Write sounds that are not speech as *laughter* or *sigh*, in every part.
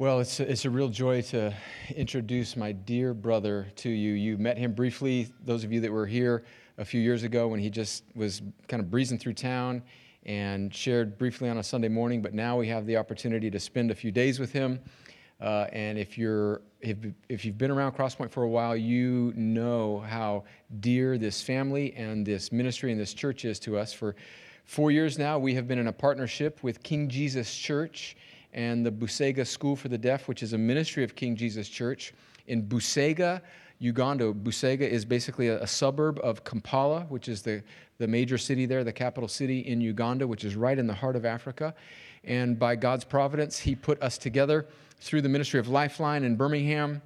Well, it's a, it's a real joy to introduce my dear brother to you. You met him briefly, those of you that were here a few years ago when he just was kind of breezing through town and shared briefly on a Sunday morning, but now we have the opportunity to spend a few days with him. Uh, and if you're if, if you've been around Crosspoint for a while, you know how dear this family and this ministry and this church is to us. For four years now, we have been in a partnership with King Jesus Church and the Busega School for the Deaf, which is a ministry of King Jesus Church in Busega, Uganda. Busega is basically a, a, suburb of Kampala, which is the, the major city there, the capital city in Uganda, which is right in the heart of Africa. And by God's providence, He put us together through the ministry of Lifeline in Birmingham.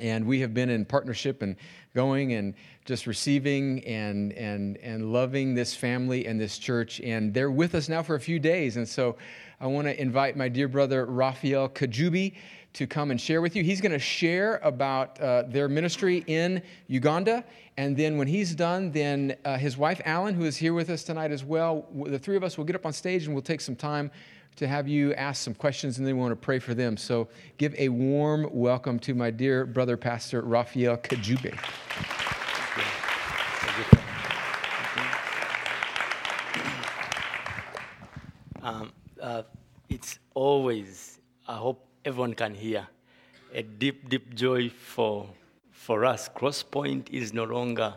And we have been in partnership and going and just receiving and, and, and loving this family and this church. And they're with us now for a few days. And so I want to invite my dear brother Raphael Kajjubi to come and share with you. He's going to share about uh, their ministry in Uganda. And then when he's done, then uh, his wife, Allen, who is here with us tonight as well, the three of us will get up on stage and we'll take some time to have you ask some questions and then we want to pray for them. So give a warm welcome to my dear brother, Pastor Raphael Kajjubi. Um, uh, it's always, I hope everyone can hear, a deep, deep joy for, for us. Crosspoint is no longer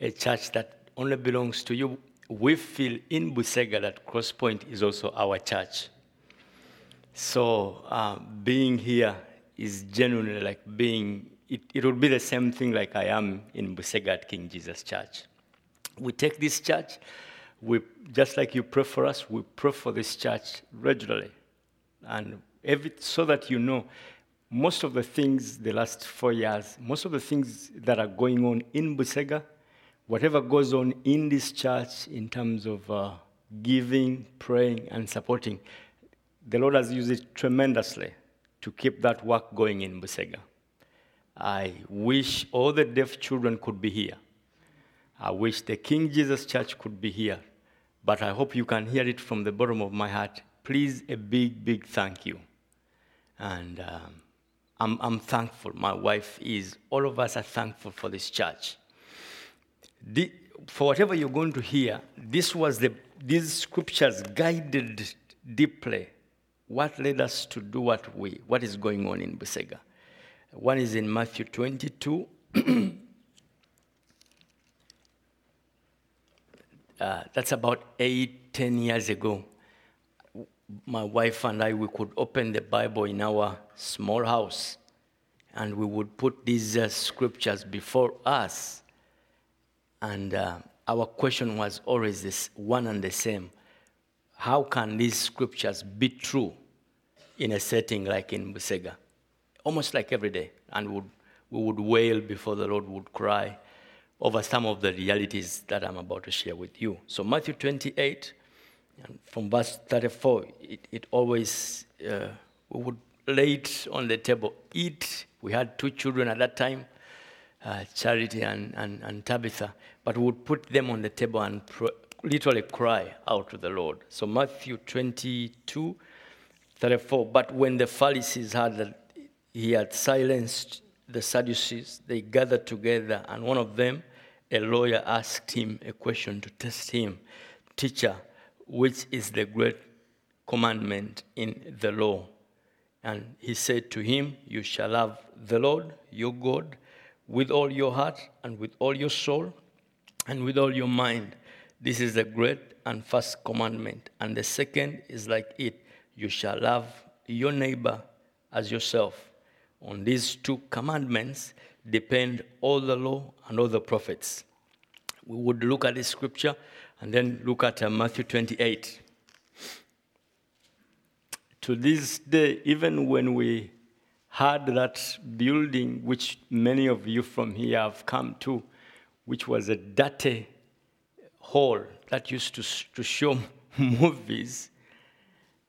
a church that only belongs to you. We feel in Busega that Crosspoint is also our church. So uh, being here is genuinely like being, it, it would be the same thing like I am in Busega at King Jesus Church. We take this church we, just like you pray for us, we pray for this church regularly. And every, so that you know, most of the things the last four years, most of the things that are going on in Busega, whatever goes on in this church in terms of uh, giving, praying, and supporting, the Lord has used it tremendously to keep that work going in Busega. I wish all the deaf children could be here. I wish the King Jesus Church could be here but I hope you can hear it from the bottom of my heart. Please, a big, big thank you. And um, I'm, I'm thankful. My wife is. All of us are thankful for this church. The, for whatever you're going to hear, this was the, these scriptures guided deeply what led us to do what we, what is going on in Busega. One is in Matthew 22. *clears throat* uh, that's about eight, ten years ago. My wife and I, we could open the Bible in our small house and we would put these uh, scriptures before us. And uh, our question was always this one and the same How can these scriptures be true in a setting like in Busega? Almost like every day. And we would, we would wail before the Lord, would cry over some of the realities that I'm about to share with you. So, Matthew 28, from verse 34, it, it always, uh, we would lay it on the table, eat. We had two children at that time, uh, Charity and, and, and, Tabitha, but we would put them on the table and pro- literally cry out to the Lord. So, Matthew 22, 34. But when the Pharisees heard that he had silenced the Sadducees, they gathered together, and one of them, a lawyer asked him a question to test him Teacher, which is the great commandment in the law? And he said to him, You shall love the Lord your God with all your heart and with all your soul and with all your mind. This is the great and first commandment. And the second is like it you shall love your neighbor as yourself. On these two commandments depend all the law and all the prophets. We would look at this scripture and then look at uh, Matthew 28. To this day, even when we had that building, which many of you from here have come to, which was a dirty hall that used to, to show *laughs* movies,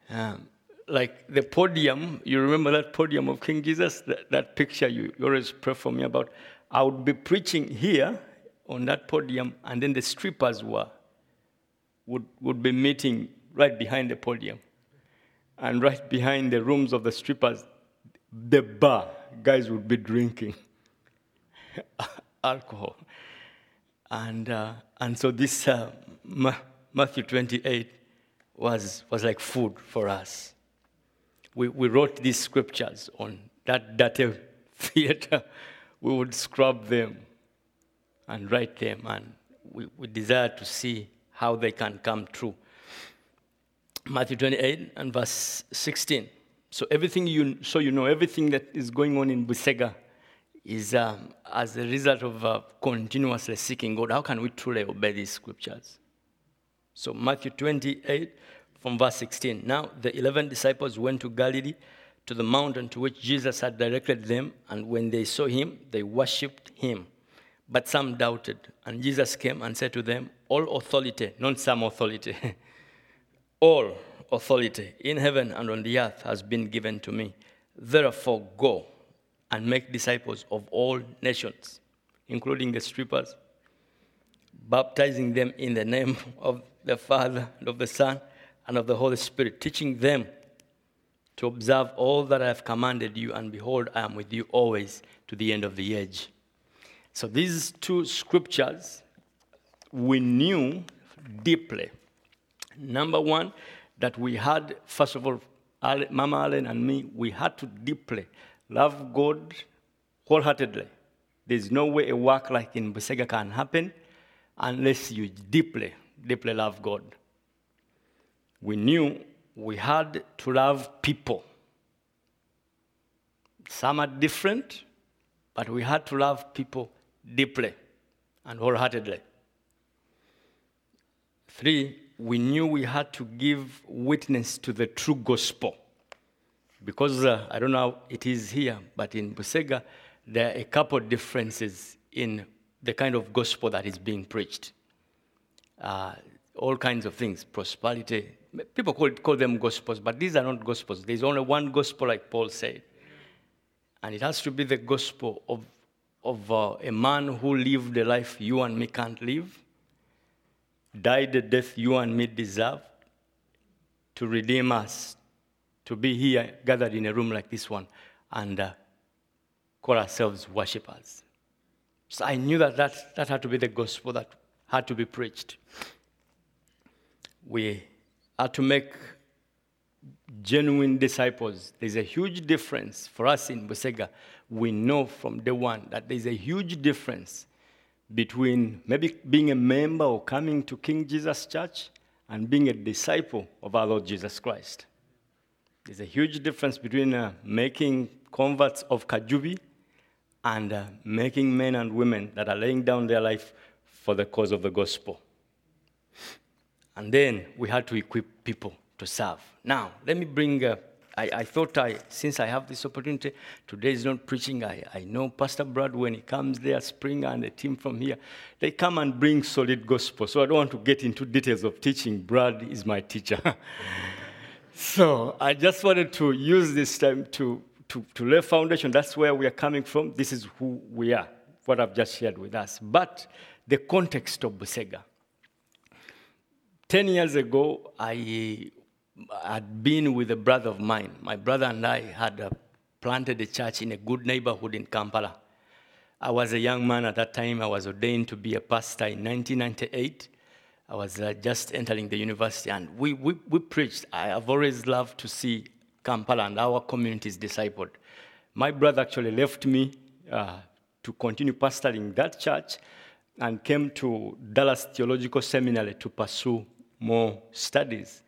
um, like the podium, you remember that podium of King Jesus, that, that picture you, you always pray for me about. I would be preaching here on that podium, and then the strippers were, would, would be meeting right behind the podium. And right behind the rooms of the strippers, the bar, guys would be drinking *laughs* alcohol. And, uh, and so this uh, Ma- Matthew 28 was, was like food for us. We, we wrote these scriptures on that dirty theater. We would scrub them and write them, and we, we desire to see how they can come true. Matthew 28 and verse 16. So everything you so you know everything that is going on in Busega is um, as a result of uh, continuously seeking God. How can we truly obey these scriptures? So Matthew 28 from verse 16. Now the eleven disciples went to Galilee to the mountain to which Jesus had directed them, and when they saw him, they worshipped him. But some doubted. And Jesus came and said to them, All authority, not some authority, *laughs* all authority in heaven and on the earth has been given to me. Therefore, go and make disciples of all nations, including the strippers, baptizing them in the name *laughs* of the Father, and of the Son, and of the Holy Spirit, teaching them to observe all that I have commanded you, and behold, I am with you always to the end of the age. So these two scriptures we knew deeply. Number one, that we had, first of all, Mama Allen and me, we had to deeply love God wholeheartedly. There's no way a work like in Busega can happen unless you deeply, deeply love God. We knew we had to love people. Some are different, but we had to love people deeply and wholeheartedly. Three, we knew we had to give witness to the true gospel. Because uh, I don't know how it is here, but in Busega, there are a couple of differences in the kind of gospel that is being preached. Uh, all kinds of things, prosperity. People call, call them gospels, but these are not gospels. There's only one gospel, like Paul said. And it has to be the gospel of, of uh, a man who lived the life you and me can't live, died the death you and me deserve, to redeem us, to be here gathered in a room like this one, and uh, call ourselves worshippers. So I knew that, that that had to be the gospel that had to be preached. We had to make genuine disciples. There's a huge difference for us in Busega. We know from day one that there's a huge difference between maybe being a member or coming to King Jesus Church and being a disciple of our Lord Jesus Christ. There's a huge difference between uh, making converts of Kajjubi and uh, making men and women that are laying down their life for the cause of the gospel. And then we had to equip people to serve. Now, let me bring, uh, I, I, thought I, since I have this opportunity, today is not preaching. I, I know Pastor Brad, when he comes there, Springer and the team from here, they come and bring solid gospel. So I don't want to get into details of teaching. Brad is my teacher. *laughs* so I just wanted to use this time to, to, to lay foundation. That's where we are coming from. This is who we are, what I've just shared with us. But the context of Busega. Ten years ago, I had been with a brother of mine. My brother and I had uh, planted a church in a good neighborhood in Kampala. I was a young man at that time. I was ordained to be a pastor in 1998. I was uh, just entering the university, and we, we, we preached. I have always loved to see Kampala and our communities discipled. My brother actually left me uh, to continue pastoring that church and came to Dallas Theological Seminary to pursue more studies.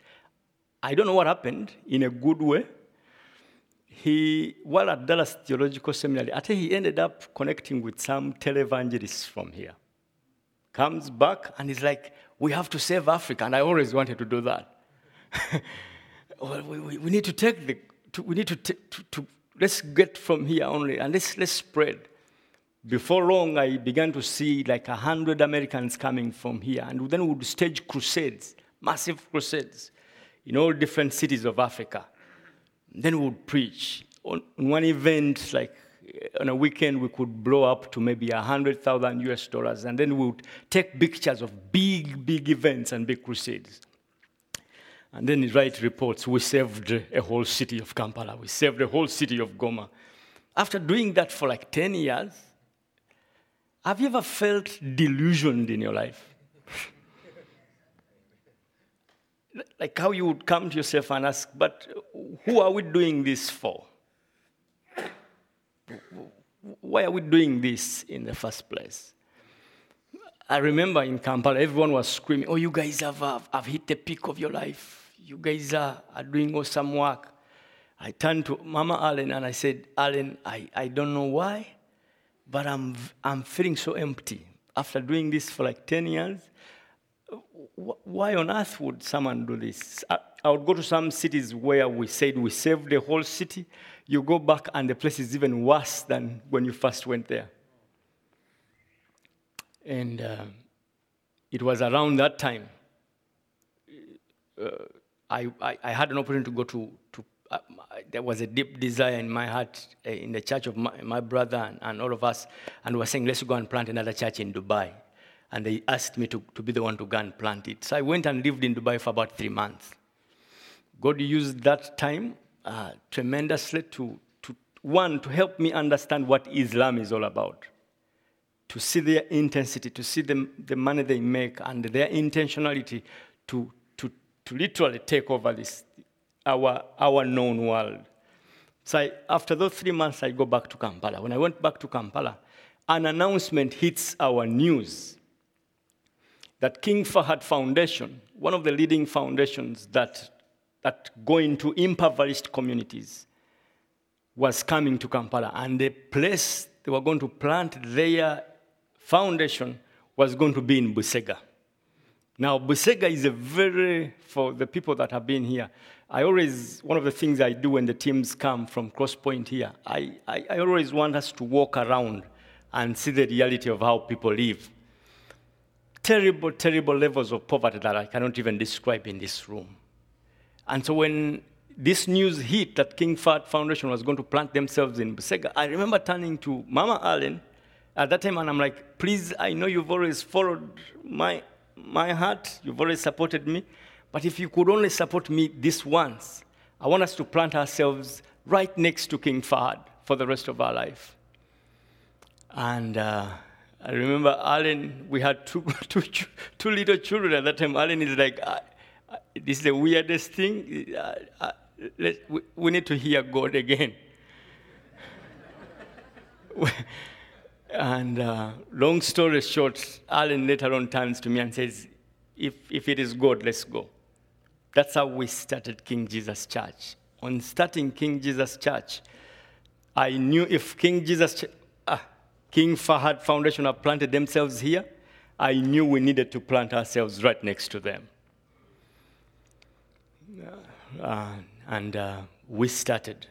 I don't know what happened in a good way. He, while at Dallas Theological Seminary, I think he ended up connecting with some televangelists from here. Comes back and he's like, We have to save Africa. And I always wanted to do that. *laughs* well, we, we, we, need to take the, to, we need to, t- to, to, let's get from here only and let's, let's spread. Before long, I began to see like a hundred Americans coming from here, and then we would stage crusades, massive crusades, in all different cities of Africa. Then we would preach. On one event, like eh, on a weekend, we could blow up to maybe a hundred thousand US dollars, and then we would take pictures of big, big events and big crusades. And then he write reports. We saved a whole city of Kampala. We saved a whole city of Goma. After doing that for like 10 years, have you ever felt delusioned in your life? Like how you would come to yourself and ask, but who are we doing this for? Why are we doing this in the first place? I remember in Kampala, everyone was screaming, Oh, you guys have, have, have hit the peak of your life. You guys are, are doing awesome work. I turned to Mama Allen and I said, Allen, I, I don't know why, but I'm, I'm feeling so empty. After doing this for like 10 years, why on earth would someone do this? I, I, would go to some cities where we said we saved the whole city. You go back and the place is even worse than when you first went there. And uh, it was around that time uh, I, I, I, had an opportunity to go to, to uh, there was a deep desire in my heart uh, in the church of my, my brother and, and, all of us, and we were saying, let's go and plant another church in Dubai and they asked me to, to be the one to go and plant it. So I went and lived in Dubai for about three months. God used that time uh, tremendously to, to, one, to help me understand what Islam is all about, to see their intensity, to see the, the money they make, and their intentionality to, to, to literally take over this, our, our known world. So I, after those three months, I go back to Kampala. When I went back to Kampala, an announcement hits our news that King Fahad Foundation, one of the leading foundations that, that go into impoverished communities, was coming to Kampala. And the place they were going to plant their foundation was going to be in Busega. Now, Busega is a very, for the people that have been here, I always, one of the things I do when the teams come from Crosspoint here, I, I, I always want us to walk around and see the reality of how people live terrible, terrible levels of poverty that I cannot even describe in this room. And so when this news hit that King Fahd Foundation was going to plant themselves in Busega, I remember turning to Mama Allen at that time and I'm like, please, I know you've always followed my, my heart, you've always supported me, but if you could only support me this once, I want us to plant ourselves right next to King Fahd for the rest of our life. And uh, I remember Allen, we had two, *laughs* two, two little children at that time. Allen is like, uh, uh, this is the weirdest thing. Let, we, we, need to hear God again. *laughs* and uh, long story short, Allen later on turns to me and says, if, if it is God, let's go. That's how we started King Jesus Church. On starting King Jesus Church, I knew if King Jesus King Fahad Foundation have planted themselves here, I knew we needed to plant ourselves right next to them. Uh, and uh, we started.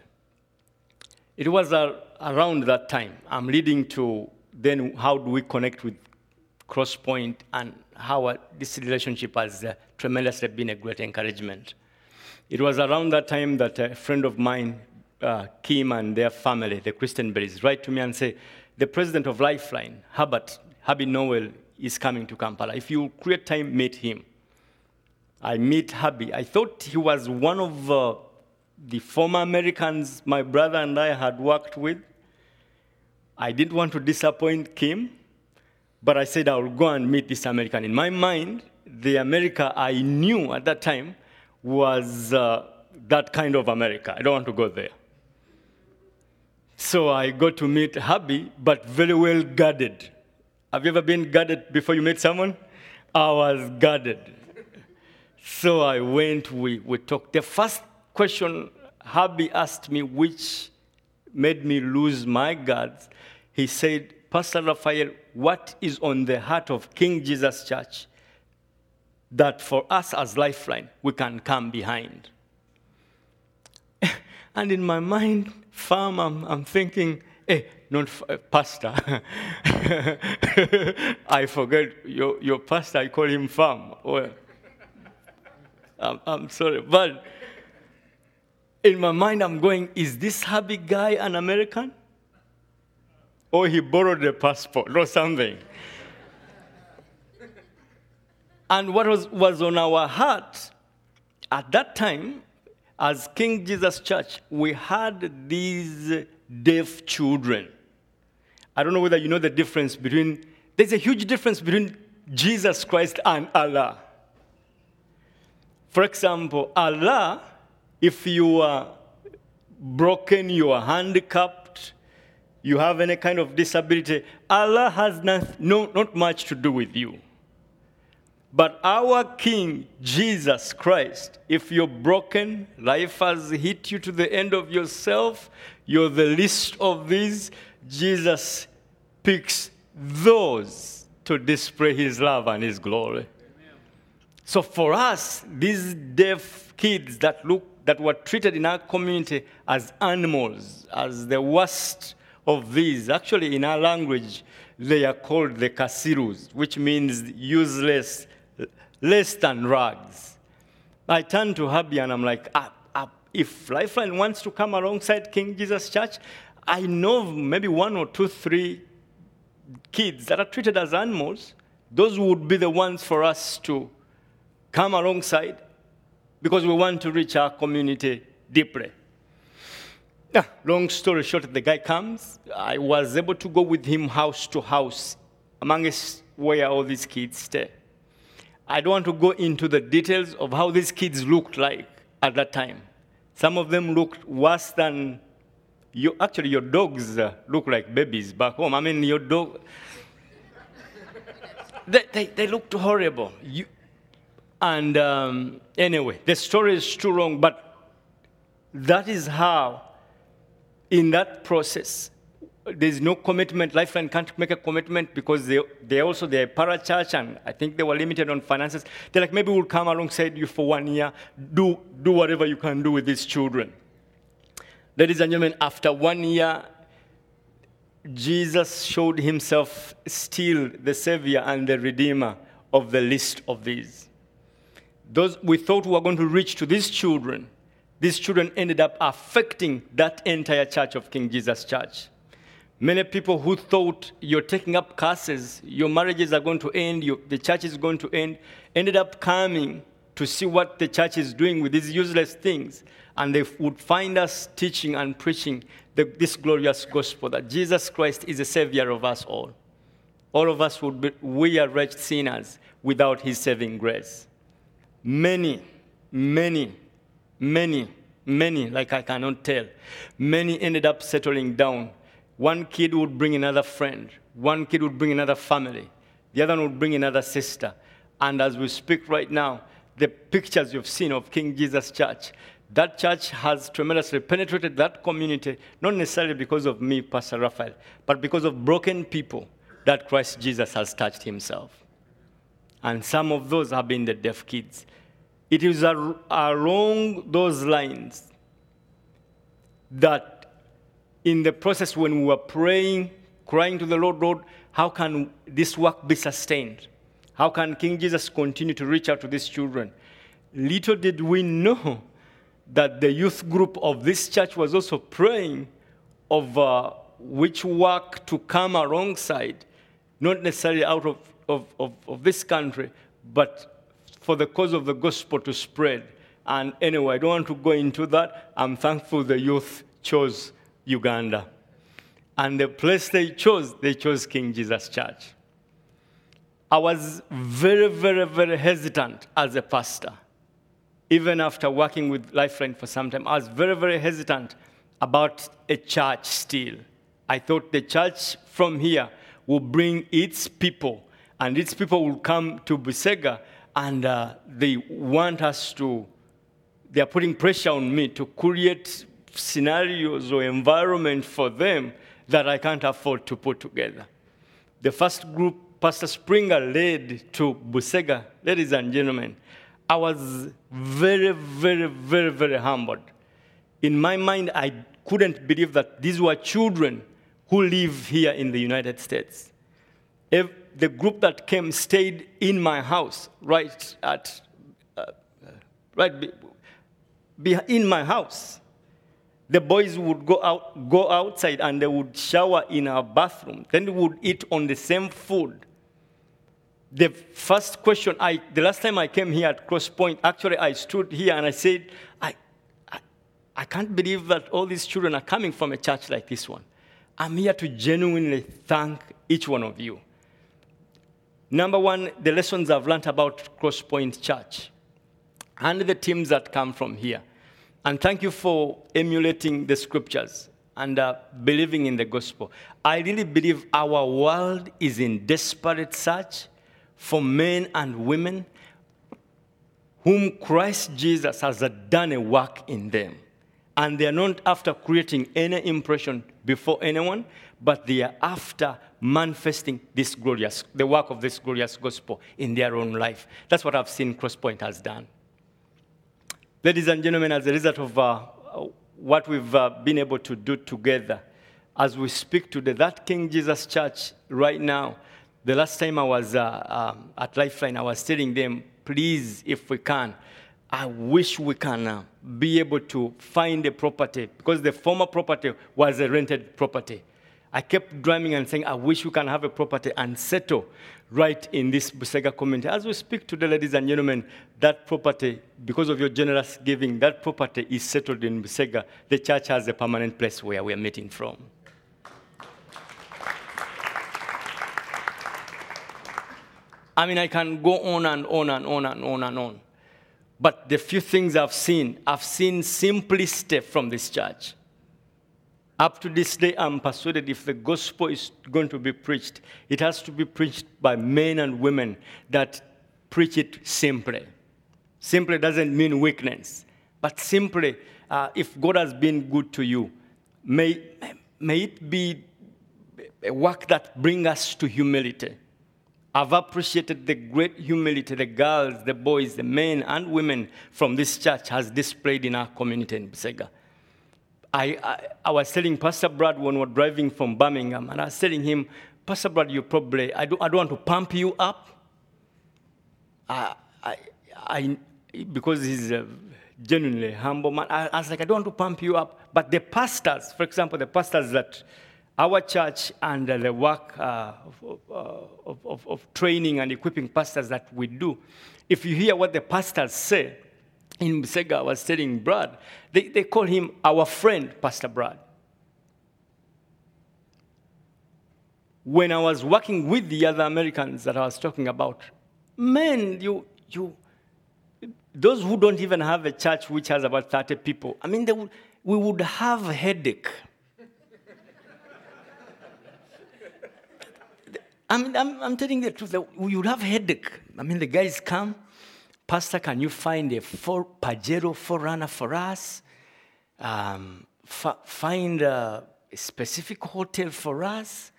It was uh, around that time. I'm leading to then how do we connect with Crosspoint and how uh, this relationship has uh, tremendously been a great encouragement. It was around that time that a friend of mine, uh, Kim and their family, the Christian Christenberries, write to me and say, the president of Lifeline, Herbert, Herbie Noel, is coming to Kampala. If you create time, meet him. I meet Herbie. I thought he was one of uh, the former Americans my brother and I had worked with. I didn't want to disappoint Kim, but I said I will go and meet this American. In my mind, the America I knew at that time was uh, that kind of America. I don't want to go there. So I got to meet Herbie, but very well guarded. Have you ever been guarded before you meet someone? I was guarded. So I went, we, we talked. The first question Herbie asked me, which made me lose my guards, he said, Pastor Raphael, what is on the heart of King Jesus Church that for us as Lifeline, we can come behind? *laughs* and in my mind, farm, I'm, I'm thinking, eh, not f- uh, pastor. *laughs* I forget your, your pastor, I call him farm. Well, I'm, I'm sorry. But in my mind, I'm going, is this happy guy an American? Or he borrowed a passport or something. and what was, was on our heart at that time, as King Jesus Church, we had these deaf children. I don't know whether you know the difference between, there's a huge difference between Jesus Christ and Allah. For example, Allah, if you are broken, you are handicapped, you have any kind of disability, Allah has not, no, not much to do with you. But our King, Jesus Christ, if you're broken, life has hit you to the end of yourself, you're the least of these, Jesus picks those to display his love and his glory. So for us, these deaf kids that look that were treated in our community as animals, as the worst of these, actually in our language, they are called the kasirus, which means useless, less than rags. I turn to Herbie and I'm like, ah, ah, if Lifeline wants to come alongside King Jesus Church, I know maybe one or two, three kids that are treated as animals. Those would be the ones for us to come alongside because we want to reach our community deeply. Yeah, long story short, the guy comes. I was able to go with him house to house amongst where all these kids stay. I don't want to go into the details of how these kids looked like at that time. Some of them looked worse than you. Actually, your dogs uh, look like babies back home. I mean, your dog. they, they, they looked horrible. You, and um, anyway, the story is too long, but that is how, in that process, there's no commitment. Lifeline can't make a commitment because they, they also, they're parachurch and I think they were limited on finances. They're like, maybe we'll come alongside you for one year, do, do whatever you can do with these children. Ladies and gentlemen, after one year, Jesus showed himself still the Savior and the Redeemer of the least of these. Those we thought we were going to reach to these children, these children ended up affecting that entire church of King Jesus Church. Many people who thought you're taking up curses, your marriages are going to end, your, the church is going to end, ended up coming to see what the church is doing with these useless things. And they would find us teaching and preaching the, this glorious gospel that Jesus Christ is the Savior of us all. All of us would be, we are wretched sinners without His saving grace. Many, many, many, many, like I cannot tell, many ended up settling down one kid would bring another friend, one kid would bring another family, the other one would bring another sister. And as we speak right now, the pictures you've seen of King Jesus Church, that church has tremendously penetrated that community, not necessarily because of me, Pastor Raphael, but because of broken people that Christ Jesus has touched himself. And some of those have been the deaf kids. It is along those lines that in the process when we were praying, crying to the Lord, Lord, how can this work be sustained? How can King Jesus continue to reach out to these children? Little did we know that the youth group of this church was also praying of uh, which work to come alongside, not necessarily out of, of, of, of this country, but for the cause of the gospel to spread. And anyway, I don't want to go into that. I'm thankful the youth chose Uganda. And the place they chose, they chose King Jesus Church. I was very, very, very hesitant as a pastor. Even after working with Lifeline for some time, I was very, very hesitant about a church still. I thought the church from here will bring its people, and its people will come to Busega, and uh, they want us to, they are putting pressure on me to create scenarios or environment for them that I can't afford to put together. The first group Pastor Springer led to Busega, ladies and gentlemen, I was very, very, very, very humbled. In my mind, I couldn't believe that these were children who live here in the United States. If the group that came stayed in my house, right at, uh, right be, be in my house. The boys would go, out, go outside and they would shower in our bathroom. Then we would eat on the same food. the first question, I, the last time I came here at Cross Point, actually I stood here and I said, I, I, I can't believe that all these children are coming from a church like this one. I'm here to genuinely thank each one of you. Number one, the lessons I've learned about Cross Point Church and the teams that come from here. And thank you for emulating the scriptures and uh, believing in the gospel. I really believe our world is in desperate search for men and women whom Christ Jesus has done a work in them. And they are not after creating any impression before anyone, but they are after manifesting this glorious, the work of this glorious gospel in their own life. That's what I've seen Crosspoint has done. Ladies and gentlemen, as a result of uh, what we've uh, been able to do together, as we speak to the, that King Jesus Church right now, the last time I was uh, um, at Lifeline, I was telling them, please, if we can, I wish we can uh, be able to find a property because the former property was a rented property. I kept drumming and saying, I wish we can have a property and settle right in this Busega community. As we speak to the ladies and gentlemen, that property, because of your generous giving, that property is settled in Busega. The church has a permanent place where we are meeting from. I mean, I can go on and on and on and on and on. But the few things I've seen, I've seen simplicity from this church. Up to this day, I'm persuaded if the gospel is going to be preached, it has to be preached by men and women that preach it simply. Simply doesn't mean weakness, but simply, uh, if God has been good to you, may, may it be a work that brings us to humility. I've appreciated the great humility the girls, the boys, the men, and women from this church has displayed in our community in Busega. I, I, I, was telling Pastor Brad when we were driving from Birmingham, and I was telling him, Pastor Brad, you probably, I don't, I don't want to pump you up. I, I, I, because he's a genuinely humble man. I, I was like, I don't want to pump you up. But the pastors, for example, the pastors that our church and the work uh, of, of, of, of, training and equipping pastors that we do, if you hear what the pastors say, in Busega, I was telling Brad, they, they call him our friend, Pastor Brad. When I was working with the other Americans that I was talking about, man, you, you, those who don't even have a church which has about 30 people, I mean, would, we would have a headache *laughs* I mean, I'm, I'm telling the truth. You would have headache. I mean, the guys come, Pastor, can you find a four, Pajero Forerunner for us? Um, f- find a, specific hotel for us.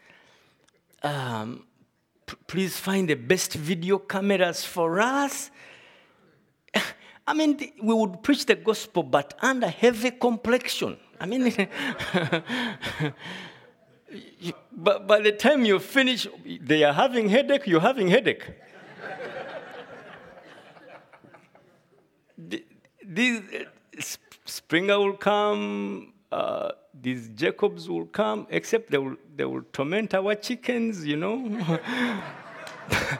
Um, p- please find the best video cameras for us. *laughs* I mean, we would preach the gospel, but under heavy complexion. I mean, *laughs* but by the time you finish, they are having headache, you're having headache. These Springer will come, uh, these Jacobs will come, except they will, they will torment our chickens, you know. *laughs*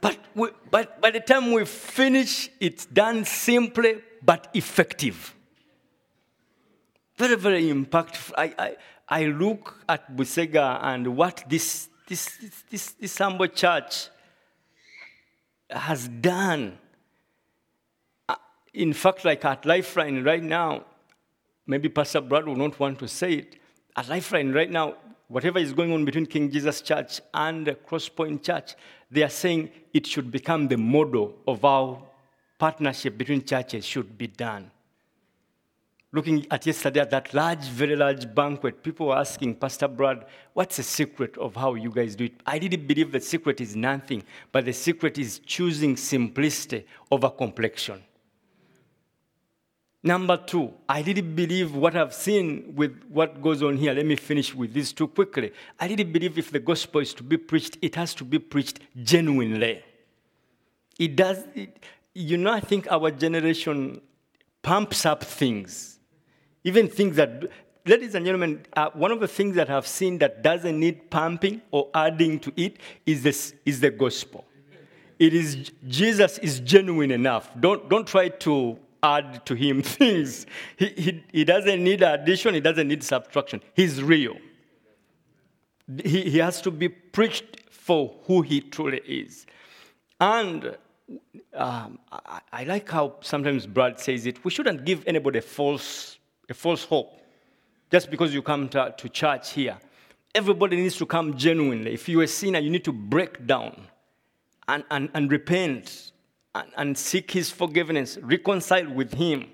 but, we, but by the time we finish, it's done simply but effective. Very, very impactful. I, I, I look at Busega and what this, this, this, this, humble church has done. In fact, like at Lifeline right now, maybe Pastor Brad will not want to say it. At Lifeline right now, whatever is going on between King Jesus Church and Crosspoint Church, they are saying it should become the model of how partnership between churches should be done looking at yesterday at that large, very large banquet, people were asking Pastor Brad, what's the secret of how you guys do it? I didn't believe the secret is nothing, but the secret is choosing simplicity over complexion. Number two, I didn't believe what I've seen with what goes on here. Let me finish with these two quickly. I didn't believe if the gospel is to be preached, it has to be preached genuinely. It does, it, you know, I think our generation pumps up things even things that ladies and gentlemen, uh, one of the things that I've seen that doesn't need pumping or adding to it is, this, is the gospel. It is Jesus is genuine enough. Don't, don't try to add to him *laughs* things. He, he, he doesn't need addition, he doesn't need subtraction. He's real. He, he has to be preached for who he truly is. And um, I, I, like how sometimes Brad says it. We shouldn't give anybody a false, a false hope just because you come to, to church here. Everybody needs to come genuinely. If you're a sinner, you need to break down and, and, and repent and, and seek his forgiveness, reconcile with him.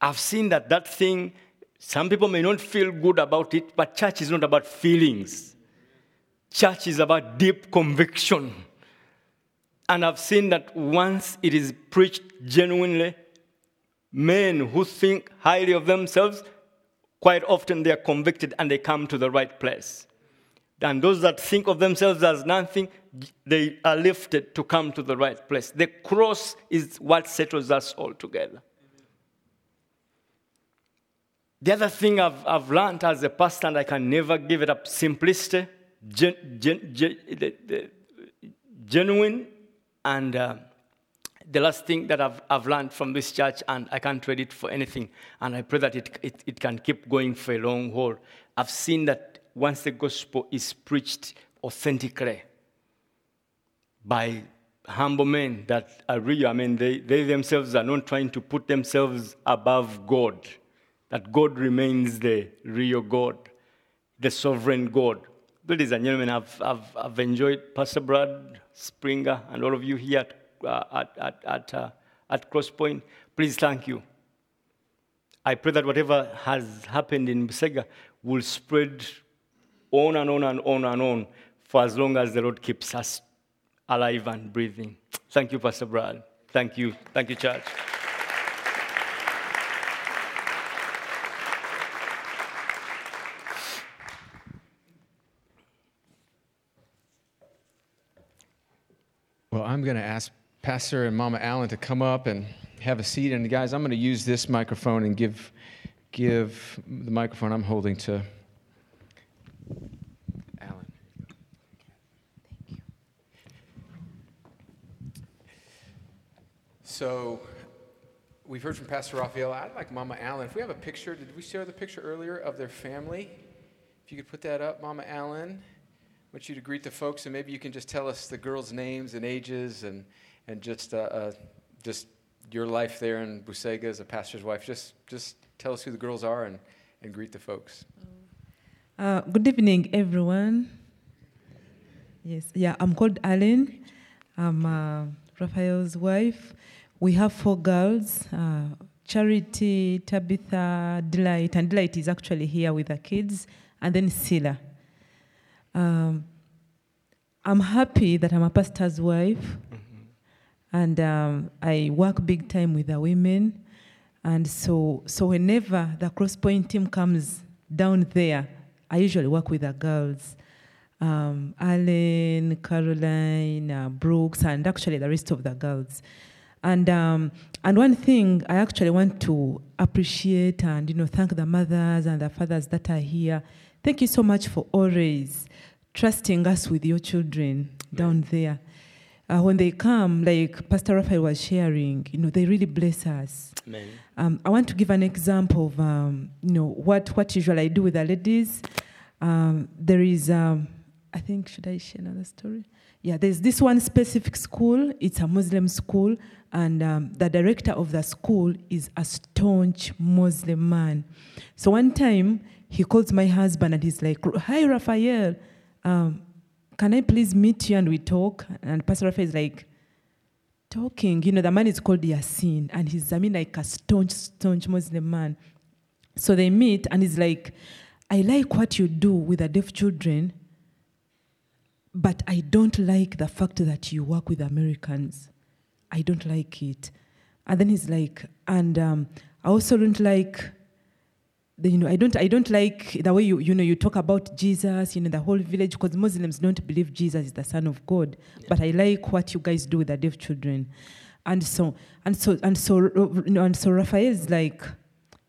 I've seen that that thing, some people may not feel good about it, but church is not about feelings. Church is about deep conviction. And I've seen that once it is preached genuinely, men who think highly of themselves, quite often they are convicted and they come to the right place. And those that think of themselves as nothing, they are lifted to come to the right place. The cross is what settles us all together. The other thing I've, I've learned as a pastor, and I can never give it up simplicity, gen, gen, gen, the, the, genuine, and uh, the last thing that I've, I've learned from this church, and I can't trade it for anything, and I pray that it, it, it can keep going for a long haul. I've seen that once the gospel is preached authentically, by humble men that are real. I mean, they, they themselves are not trying to put themselves above God, that God remains the real God, the sovereign God. Ladies and gentlemen, I've, I've, I've enjoyed Pastor Brad Springer and all of you here at, uh, at, at, at, uh, at Crosspoint. Please thank you. I pray that whatever has happened in Busega will spread on and on and on and on for as long as the Lord keeps us alive and breathing. Thank you, Pastor Brad. Thank you. Thank you, church. Well, I'm going to ask Pastor and Mama Allen to come up and have a seat. And guys, I'm going to use this microphone and give give the microphone I'm holding to So we've heard from Pastor Raphael. I'd like Mama Allen. If we have a picture, did we share the picture earlier of their family? If you could put that up, Mama Allen. I want you to greet the folks, and maybe you can just tell us the girls' names and ages, and and just uh, uh, just your life there in Busega as a pastor's wife. Just just tell us who the girls are and, and greet the folks. Uh, good evening, everyone. Yes, yeah, I'm called Allen. I'm uh, Raphael's wife. We have four girls uh, Charity, Tabitha, Delight, and Delight is actually here with the kids, and then Sila. Um, I'm happy that I'm a pastor's wife, mm-hmm. and um, I work big time with the women. And so, so whenever the Crosspoint team comes down there, I usually work with the girls. Um, Allen, Caroline, uh, Brooks, and actually the rest of the girls. And um, and one thing I actually want to appreciate and you know thank the mothers and the fathers that are here. Thank you so much for always trusting us with your children down there. Uh, when they come, like Pastor Raphael was sharing, you know, they really bless us. Um, I want to give an example of, um, you know, what, what usually I do with the ladies. Um, there is, um, I think, should I share another story? Yeah, there's this one specific school. It's a Muslim school, and um, the director of the school is a staunch Muslim man. So one time he calls my husband and he's like, "Hi, Raphael, um, can I please meet you and we talk?" And Pastor Raphael is like, "Talking." You know, the man is called Yasin, and he's I mean like a staunch, staunch Muslim man. So they meet, and he's like, "I like what you do with the deaf children." But I don't like the fact that you work with Americans. I don't like it. And then he's like, and um, I also don't like, the, you know, I don't, I don't like the way you, you know, you talk about Jesus, you know, the whole village, because Muslims don't believe Jesus is the Son of God. Yeah. But I like what you guys do with the deaf children, and so, and so, and so, you know, and so Raphael's like,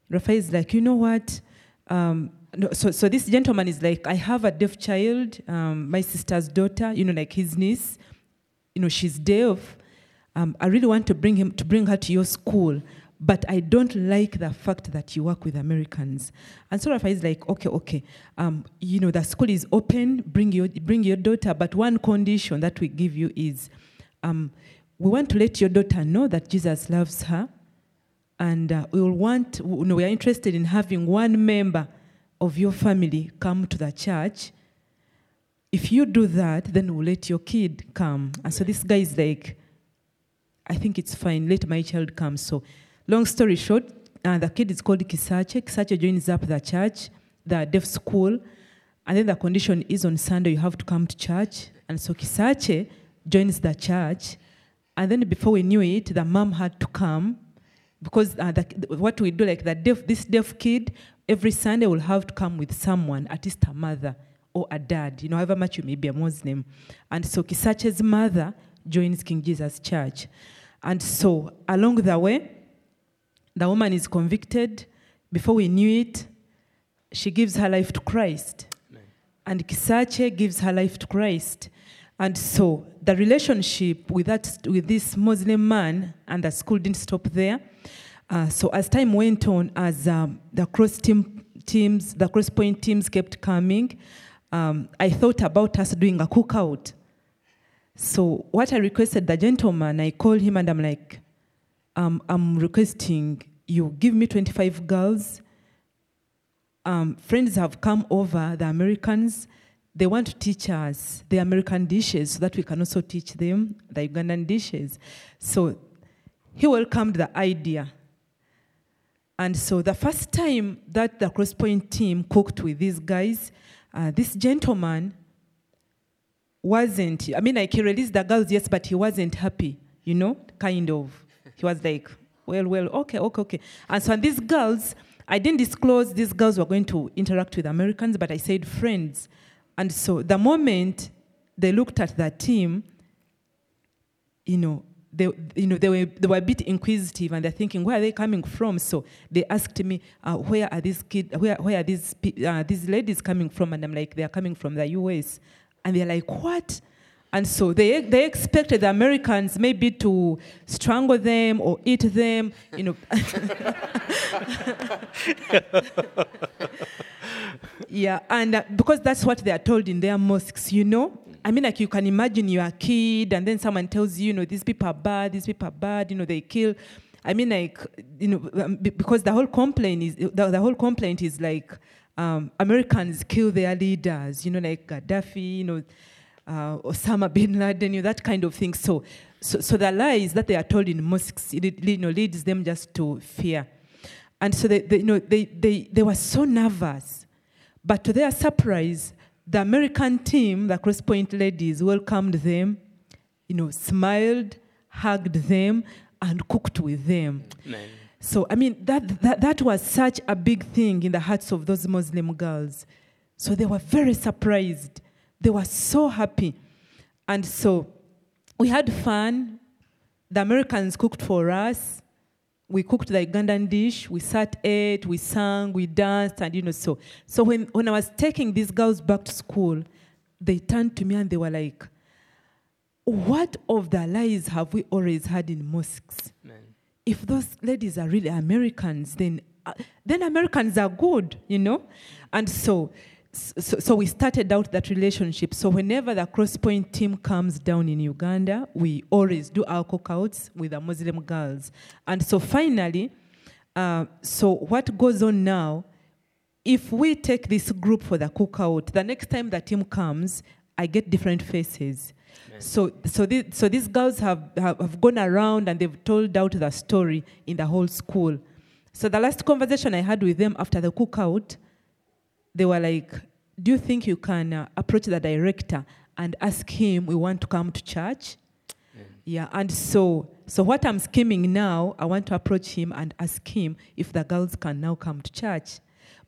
Raphael's like, you know what? um, no, so, so this gentleman is like, I have a deaf child, um, my sister's daughter, you know, like his niece, you know, she's deaf. Um, I really want to bring him to bring her to your school, but I don't like the fact that you work with Americans. And so Rafa is like, okay, okay, um, you know, the school is open. Bring your bring your daughter, but one condition that we give you is, um, we want to let your daughter know that Jesus loves her, and uh, we will want, you know, we are interested in having one member of your family come to the church. If you do that, then we'll let your kid come. And so this guy is like, I think it's fine, let my child come. So, long story short, uh, the kid is called Kisache. Kisache joins up the church, the deaf school, and then the condition is on Sunday you have to come to church. And so Kisache joins the church, and then before we knew it, the mom had to come because uh, the, what we do, like the deaf, this deaf kid, every Sunday will have to come with someone, at least a mother or a dad, you know, however much you may be a Muslim. And so Kisache's mother joins King Jesus Church. And so along the way, the woman is convicted. Before we knew it, she gives her life to Christ. And Kisache gives her life to Christ. And so the relationship with, that, with this Muslim man and the school didn't stop there. Uh, so as time went on, as um, the cross team teams, the cross point teams kept coming, um, I thought about us doing a cookout. So what I requested the gentleman, I called him and I'm like, um, I'm requesting you give me 25 girls. Um, friends have come over, the Americans. They want to teach us the American dishes so that we can also teach them the Ugandan dishes. So he welcomed the idea. And so the first time that the Crosspoint team cooked with these guys, uh, this gentleman wasn't, I mean, like he released the girls, yes, but he wasn't happy, you know, kind of. He was like, well, well, okay, okay, okay. And so and these girls, I didn't disclose these girls were going to interact with Americans, but I said friends. And so the moment they looked at the team, you know, they, you know, they were, they were a bit inquisitive and they're thinking, where are they coming from? So they asked me, uh, where are these kids, where, where are these, uh, these ladies coming from? And I'm like, they're coming from the US. And they're like, what? And so they, they expected the Americans maybe to strangle them or eat them, you know. *laughs* yeah, and uh, because that's what they are told in their mosques, you know. I mean, like you can imagine you're a kid, and then someone tells you, you know, these people are bad, these people are bad, you know, they kill. I mean, like, you know, um, because the whole complaint is the, the whole complaint is like um, Americans kill their leaders, you know, like Gaddafi, you know, uh, Osama bin Laden, you know, that kind of thing. So, so, so the lies that they are told in mosques, it, you know, leads them just to fear. And so they, they, you know, they, they, they were so nervous. But to their surprise, the American team, the Crosspoint ladies, welcomed them, you know, smiled, hugged them, and cooked with them. So, I mean, that, that, that was such a big thing in the hearts of those Muslim girls. So they were very surprised. They were so happy. And so we had fun. The Americans cooked for us. We cooked the Ugandan dish. We sat, ate, we sang, we danced, and you know, so. So when, when I was taking these girls back to school, they turned to me and they were like, What of the lies have we always had in mosques? Amen. If those ladies are really Americans, then uh, then Americans are good, you know. And so, so, so we started out that relationship. So whenever the Crosspoint team comes down in Uganda, we always do our cookouts with the Muslim girls. And so finally, uh, so what goes on now? If we take this group for the cookout, the next time the team comes, I get different faces. So, so, the, so these girls have, have, have gone around and they've told out the story in the whole school. So the last conversation I had with them after the cookout, they were like, "Do you think you can uh, approach the director and ask him we want to come to church?" Yeah, and so so what I'm scheming now, I want to approach him and ask him if the girls can now come to church.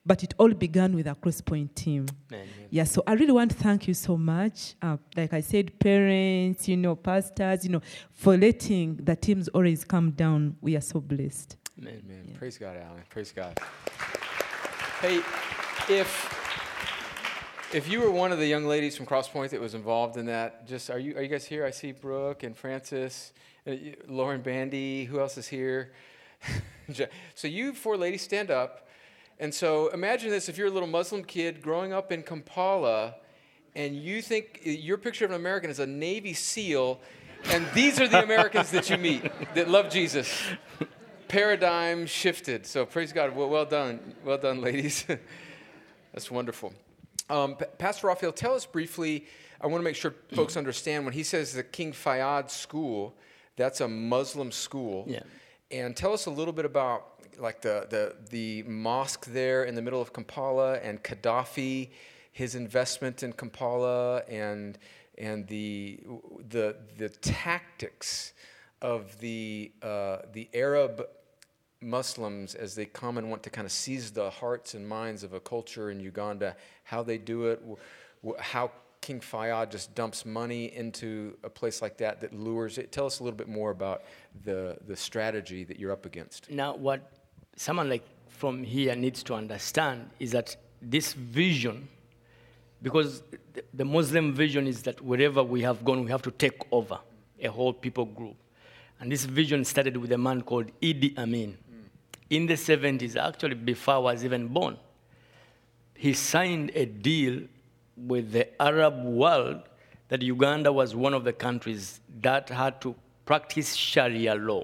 But it all began with a crosspoint team. Amen. Yeah, so I really want to thank you so much. Uh, like I said, parents, you know, pastors, you know, for letting the teams always come down. We are so blessed. Amen. Amen. Praise God, Allen. Praise God. Hey, if if you were one of the young ladies from Crosspoint that was involved in that, just are you are you guys here? I see Brooke and Francis, uh, Lauren Bandy. Who else is here? *laughs* So you four ladies stand up, and so imagine this: if you're a little Muslim kid growing up in Kampala, and you think your picture of an American is a Navy SEAL, and these are the Americans that you meet that love Jesus. Paradigm shifted. So praise God. Well, well done, well done, ladies. *laughs* That's wonderful. Um, Pa- Pastor Raphael, tell us briefly. I want to make sure folks understand when he says the King Fayed School, that's a Muslim school. Yeah. And tell us a little bit about like the, the, the mosque there in the middle of Kampala and Gaddafi, his investment in Kampala, and, and the, the, the tactics of the, uh, the Arab Muslims as they come and want to kind of seize the hearts and minds of a culture in Uganda, how they do it, how King Fayed just dumps money into a place like that that lures it. Tell us a little bit more about the, the strategy that you're up against. Now, what someone like from here needs to understand is that this vision, because the- Muslim vision is that wherever we have gone, we have to take over a whole people group. And this vision started with a man called Idi Amin. In the 70s, actually, before I was even born, he signed a deal with the Arab world that Uganda was one of the countries that had to practice Sharia law.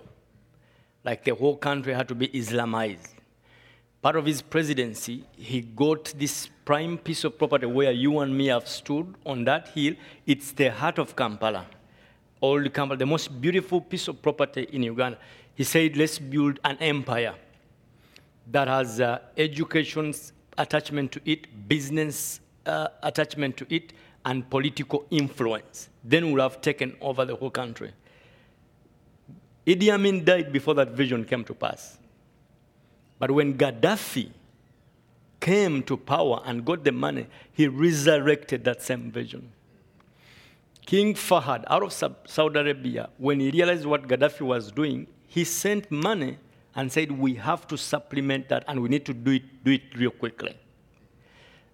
Like the whole country had to be Islamized. Part of his presidency, he got this prime piece of property where you and me have stood on that hill. It's the heart of Kampala. Old Kampala, the most beautiful piece of property in Uganda. He said, let's build an empire that has uh, education attachment to it, business uh, attachment to it, and political influence. Then we'll have taken over the whole country. Idi Amin died before that vision came to pass. But when Gaddafi came to power and got the money, he resurrected that same vision. King Fahad, out of Saudi Arabia, when he realized what Gaddafi was doing, he sent money and said, We have to supplement that and we need to do it, do it real quickly.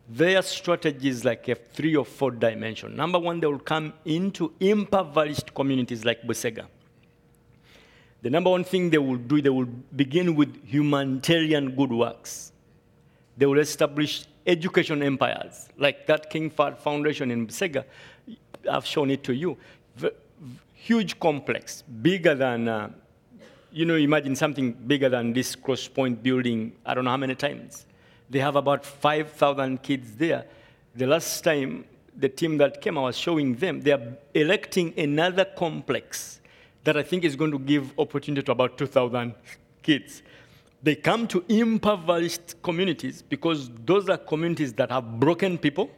Their strategy is like a three or four dimension. Number one, they will come into impoverished communities like Busega. The number one thing they will do, they will begin with humanitarian good works. They will establish education empires, like that King Fahd Foundation in Busega. I've shown it to you. Huge complex, bigger than, uh, you know, imagine something bigger than this Cross Point building, I don't know how many times. They have about 5,000 kids there. The last time the team that came, I was showing them, they are electing another complex that I think is going to give opportunity to about 2,000 kids. They come to impoverished communities because those are communities that have broken people.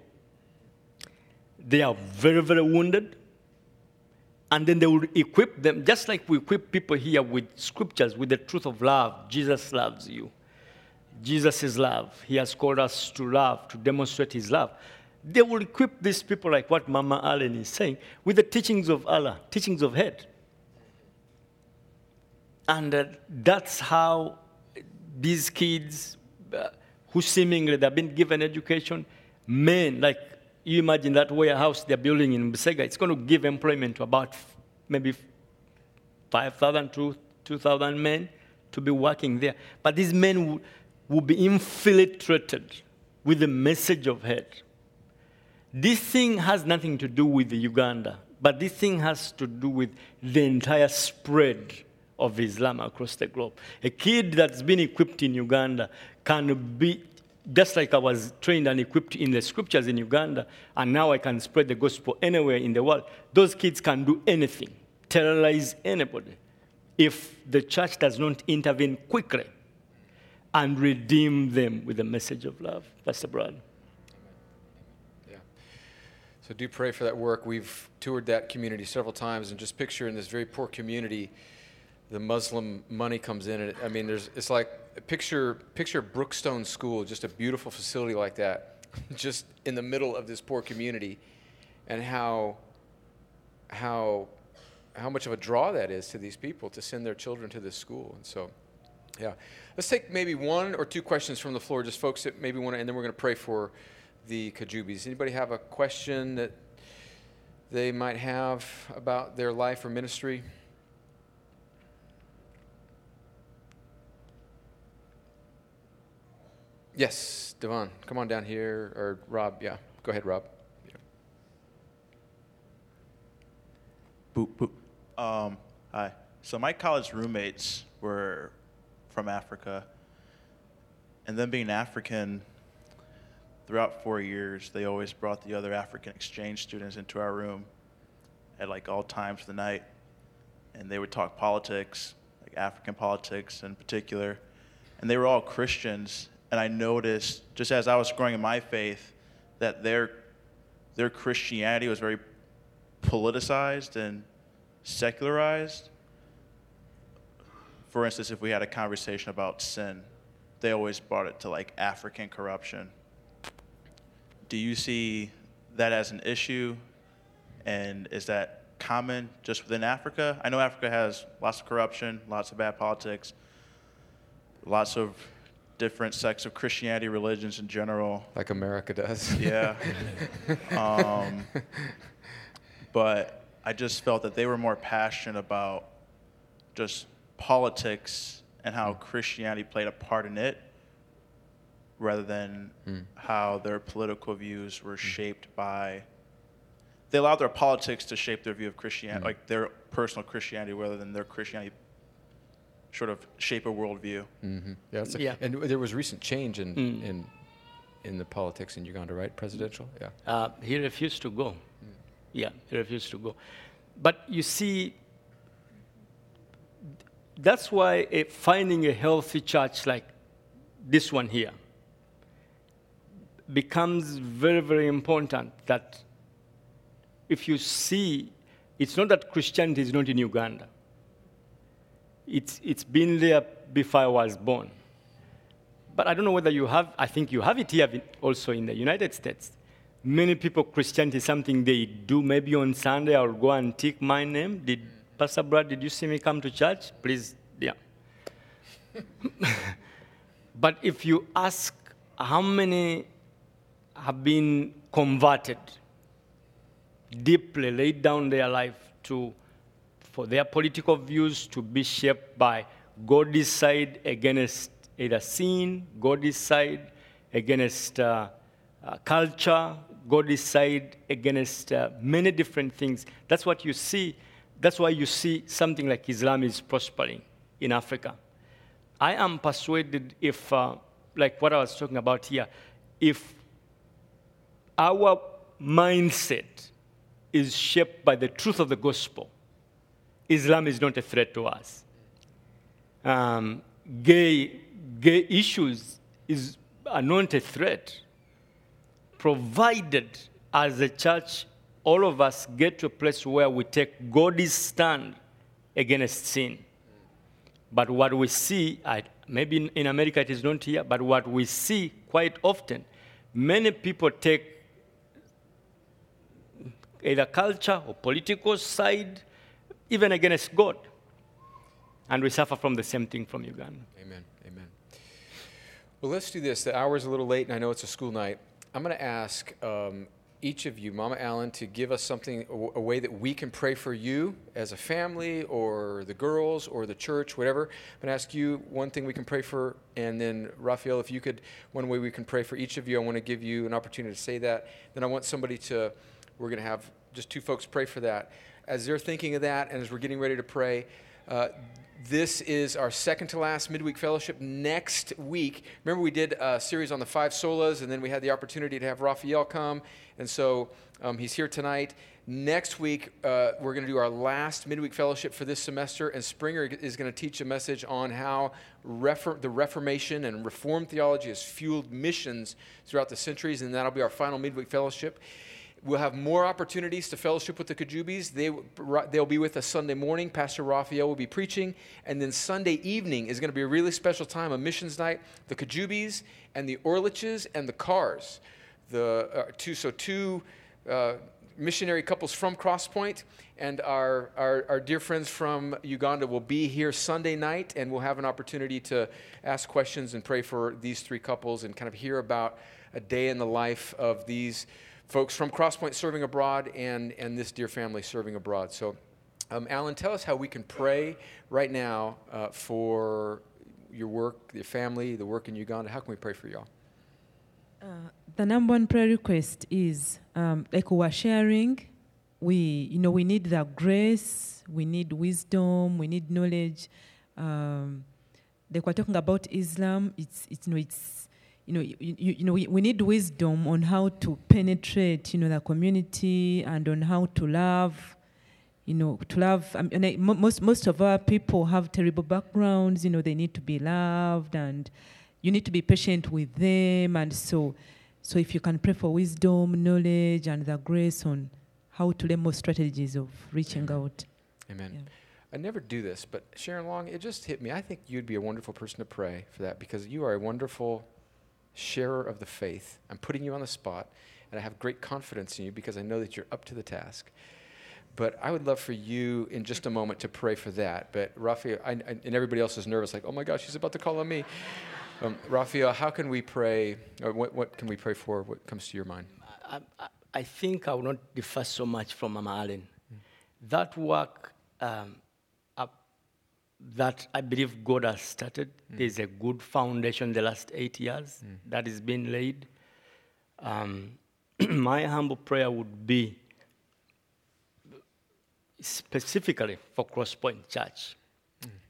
They are very, very wounded. And then they will equip them, just like we equip people here with scriptures, with the truth of love. Jesus loves you. Jesus is love. He has called us to love, to demonstrate his love. They will equip these people, like what Mama Allen is saying, with the teachings of Allah, teachings of head. And uh, that's how these kids, uh, who seemingly they've been given education, men, like you imagine that warehouse they're building in Busega, it's going to give employment to about f- maybe 5,000 to 2,000 men to be working there. But these men will, will be infiltrated with the message of hate. This thing has nothing to do with Uganda, but this thing has to do with the entire spread of Islam across the globe. A kid that's been equipped in Uganda can be, just like I was trained and equipped in the scriptures in Uganda, and now I can spread the gospel anywhere in the world. Those kids can do anything, terrorize anybody, if the church does not intervene quickly and redeem them with the message of love. Pastor Brad. Yeah. So do pray for that work. We've toured that community several times, and just picture in this very poor community, the Muslim money comes in, and it, I mean, there's it's like picture picture Brookstone School, just a beautiful facility like that, *laughs* just in the middle of this poor community, and how how how much of a draw that is to these people to send their children to this school, and so. Yeah. Let's take maybe one or two questions from the floor, just folks that maybe want to, and then we're going to pray for the Kajjubis. Anybody have a question that they might have about their life or ministry? Yes, Devon, come on down here, or Rob, yeah. Go ahead, Rob. Yeah. Boop, boop. Um, hi. So my college roommates were from Africa. And then being African, throughout four years, they always brought the other African exchange students into our room at like all times of the night. And they would talk politics, like African politics in particular. And they were all Christians. And I noticed, just as I was growing in my faith, that their, their Christianity was very politicized and secularized. For instance, if we had a conversation about sin, they always brought it to like African corruption. Do you see that as an issue? And is that common just within Africa? I know Africa has lots of corruption, lots of bad politics, lots of different sects of Christianity, religions in general. Like America does. *laughs* Yeah. um, but I just felt that they were more passionate about just politics and how Christianity played a part in it rather than Mm. how their political views were shaped by they allowed their politics to shape their view of Christianity, Mm. like their personal Christianity, rather than their Christianity sort of shape a worldview. hmm Yeah, a- Yeah. And there was recent change in, Mm. in, in the politics in Uganda, right? Presidential? Yeah. Uh, he refused to go. Yeah, he refused to go. But you see, that's why uh, finding a healthy church like this one here becomes very, very important. That if you see, it's not that Christianity is not in Uganda, it's, it's been there before I was born. But I don't know whether you have, I think you have it here also in the United States. Many people, Christianity is something they do. Maybe on Sunday I'll go and take my name. Did Pastor Brad, did you see me come to church? Please, yeah. *laughs* but if you ask how many have been converted, deeply laid down their life to, for their political views to be shaped by God's side against either sin, God's side against uh, uh, culture, God's side against uh, many different things. That's what you see. That's why you see something like Islam is prospering in Africa. I am persuaded if, uh, like what I was talking about here, if our mindset is shaped by the truth of the gospel, Islam is not a threat to us. Um, gay, gay issues is, are not a threat, provided as a church, all of us get to a place where we take God's stand against sin. But what we see, maybe in, in America it is not here, but what we see quite often, many people take either culture or political side, even against God. And we suffer from the same thing from Uganda. Amen. Amen. Well, let's do this. The hour is a little late, and I know it's a school night. I'm going to ask um, each of you, Mama Allen, to give us something, a, way that we can pray for you as a family, or the girls, or the church, whatever. I'm going to ask you one thing we can pray for, and then Raphael, if you could, one way we can pray for each of you. I want to give you an opportunity to say that. Then I want somebody to. We're going to have just two folks pray for that. As they're thinking of that, and as we're getting ready to pray. Uh, this is our second to last midweek fellowship. Next week, remember we did a series on the five solas, and then we had the opportunity to have Raphael come, and so um, he's here tonight. Next week, uh, we're going to do our last midweek fellowship for this semester, and Springer is going to teach a message on how the Reformation and Reformed theology has fueled missions throughout the centuries, and that'll be our final midweek fellowship. We'll have more opportunities to fellowship with the Kajjubis. They, they'll be with us Sunday morning. Pastor Raphael will be preaching. And then Sunday evening is going to be a really special time, a missions night. The Kajjubis and the Orliches and the Cars. The, uh, two, so two uh, missionary couples from Crosspoint, and our, our, our dear friends from Uganda will be here Sunday night, and we'll have an opportunity to ask questions and pray for these three couples and kind of hear about a day in the life of these folks from Crosspoint serving abroad and, and this dear family serving abroad. So, um, Allen, tell us how we can pray right now uh, for your work, your family, the work in Uganda. How can we pray for y'all? Uh, the number one prayer request is um, like we were sharing. We, you know, we need the grace, we need wisdom, we need knowledge. Um, like we're talking about Islam, it's, it's, you know, it's, you know, you, you, know, we, we need wisdom on how to penetrate, you know, the community and on how to love, you know, to love. I mean, most most of our people have terrible backgrounds. You know, they need to be loved, and you need to be patient with them. And so, so if you can pray for wisdom, knowledge, and the grace on how to learn more strategies of reaching out. Amen. Yeah. I never do this, but Sharon Long, it just hit me. I think you'd be a wonderful person to pray for that because you are a wonderful sharer of the faith. I'm putting you on the spot, and I have great confidence in you because I know that you're up to the task. But I would love for you in just a moment to pray for that. But Raphael, I, I, and everybody else is nervous, like, oh my gosh, she's about to call on me. *laughs* Um, Raphael, how can we pray? Or what, what can we pray for? What comes to your mind? I, I, think I will not differ so much from Mama Allen. That work um, that I believe God has started, there's a good foundation the last eight years that is being laid. Um, *clears throat* my humble prayer would be specifically for Crosspoint Church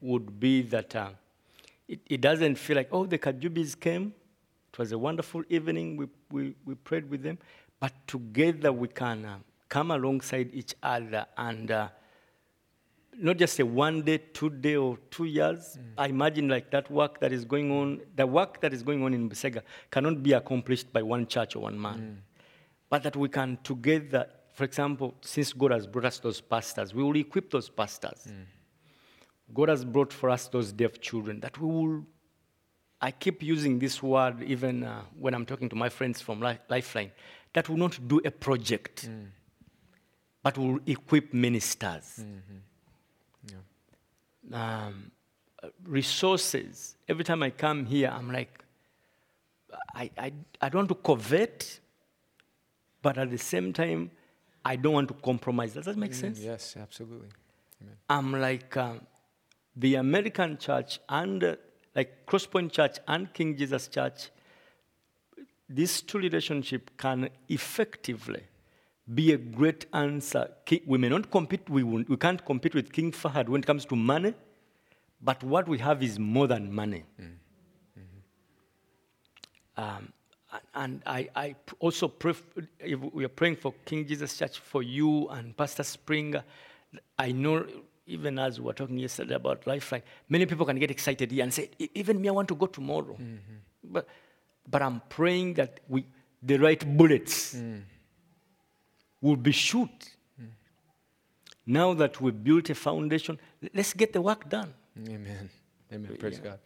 would be that uh, it, it doesn't feel like, oh, the Kajjubis came. It was a wonderful evening. We, we, we prayed with them. But together we can uh, come alongside each other and uh, not just a one day, two day, or two years. Mm. I imagine like that work that is going on, the work that is going on in Busega cannot be accomplished by one church or one man. Mm. But that we can together, for example, since God has brought us those pastors, we will equip those pastors. Mm. God has brought for us those deaf children that we will. I keep using this word even uh, when I'm talking to my friends from Li- Lifeline, that will not do a project, but will equip ministers. Mm-hmm. Um, uh, resources. Every time I come here, I'm like, I, I, I don't want to covet, but at the same time, I don't want to compromise. Does that make sense? Yes, absolutely. Amen. I'm like um, the American church and uh, like Crosspoint Church and King Jesus Church. This two relationship can effectively be a great answer. We may not compete. We, won't- we can't compete with King Fahad when it comes to money, but what we have is more than money. Mm. Mm-hmm. Um, a- and I also pray, we are praying for King Jesus Church for you and Pastor Springer. I know, even as we were talking yesterday about Lifeline, many people can get excited here and say, "E- even me, I want to go tomorrow. Mm-hmm. But, but I'm praying that we, the right bullets mm. Will be shoot. Now that we built a foundation, let's get the work done. Amen. Amen. Praise God.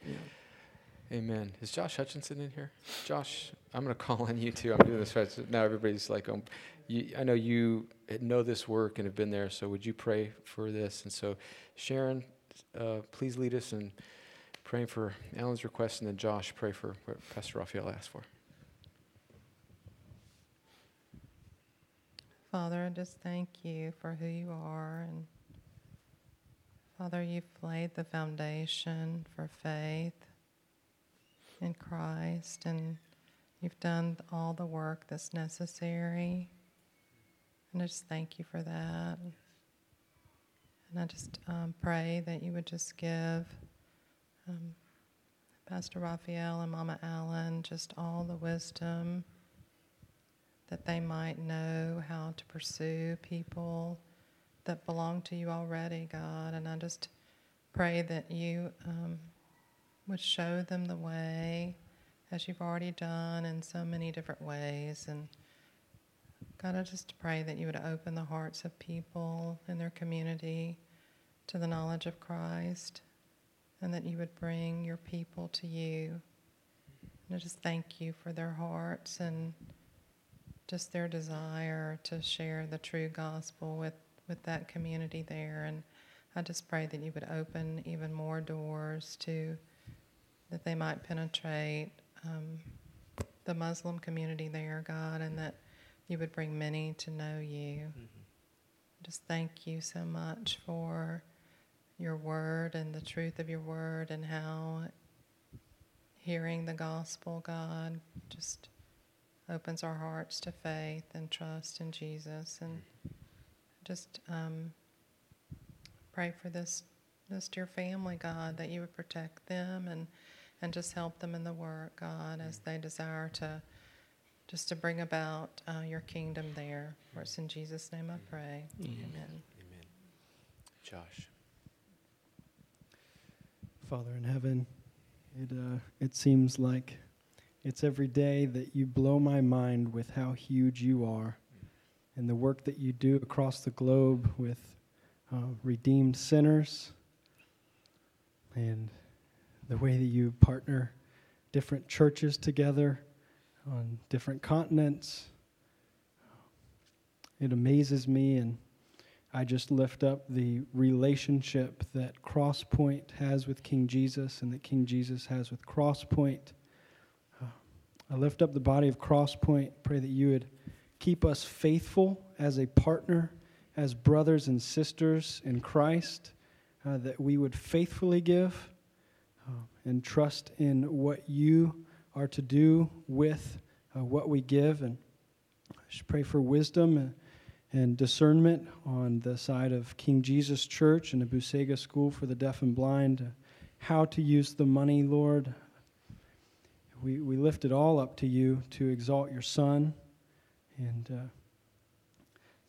Amen. Is Josh Hutchinson in here? Josh, I'm going to call on you too. I'm doing this right. So now everybody's like, um, you, I know you know this work and have been there, so would you pray for this? And so, Sharon, uh, please lead us in praying for Allen's request, and then Josh, pray for what Pastor Raphael asked for. Father, I just thank you for who you are. And Father, you've laid the foundation for faith in Christ, and you've done all the work that's necessary. And I just thank you for that. And I just um, pray that you would just give um, Pastor Raphael and Mama Allen just all the wisdom that they might know how to pursue people that belong to you already, God. And I just pray that you um, would show them the way as you've already done in so many different ways. And God, I just pray that you would open the hearts of people in their community to the knowledge of Christ and that you would bring your people to you. And I just thank you for their hearts and just their desire to share the true gospel with, with that community there. And I just pray that you would open even more doors to that they might penetrate um, the Muslim community there, God, and that you would bring many to know you. Just thank you so much for your word and the truth of your word and how hearing the gospel, God, just opens our hearts to faith and trust in Jesus. And just um, pray for this this dear family, God, that you would protect them and and just help them in the work, God, as they desire to just to bring about uh, your kingdom there. For it's in Jesus' name I pray. Amen. Amen. Josh. Father in heaven, it, uh, it seems like it's every day that you blow my mind with how huge you are and the work that you do across the globe with uh, redeemed sinners and the way that you partner different churches together on different continents. It amazes me and I just lift up the relationship that Crosspoint has with King Jesus and that King Jesus has with Crosspoint. I lift up the body of Crosspoint, pray that you would keep us faithful as a partner, as brothers and sisters in Christ, uh, that we would faithfully give uh, and trust in what you are to do with uh, what we give. And I just pray for wisdom and, and discernment on the side of King Jesus Church and the Busega School for the Deaf and Blind, uh, how to use the money, Lord. We, we lift it all up to you to exalt your Son and uh,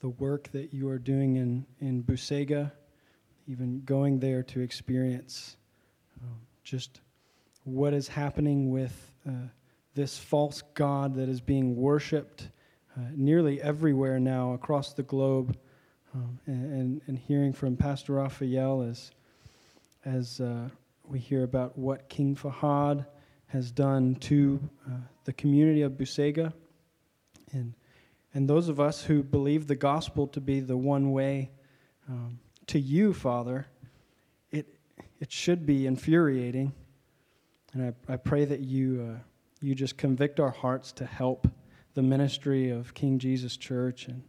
the work that you are doing in, in Busega, even going there to experience um, just what is happening with uh, this false God that is being worshiped uh, nearly everywhere now across the globe. Um, and, and, hearing from Pastor Raphael as, as uh, we hear about what King Fahad has done to uh, the community of Busega. And, and those of us who believe the gospel to be the one way um, to you, Father, it, it should be infuriating. And I, I pray that you, uh, you just convict our hearts to help the ministry of King Jesus Church. And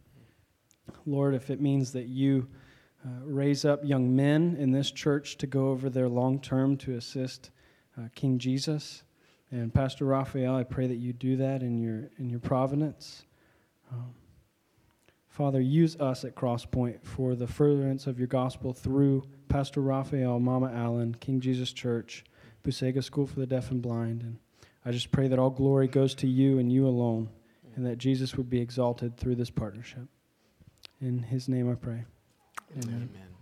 Lord, if it means that you uh, raise up young men in this church to go over there long term to assist uh, King Jesus. And Pastor Raphael, I pray that you do that in your, in your providence. Um, Father, use us at Crosspoint for the furtherance of your gospel through Pastor Raphael, Mama Allen, King Jesus Church, Busega School for the Deaf and Blind. And I just pray that all glory goes to you and you alone and that Jesus would be exalted through this partnership. In his name I pray. Amen. Amen.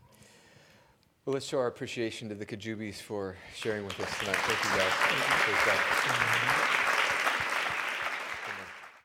Well, let's show our appreciation to the Kajjubis for sharing with us tonight. Thank you guys. Thank you.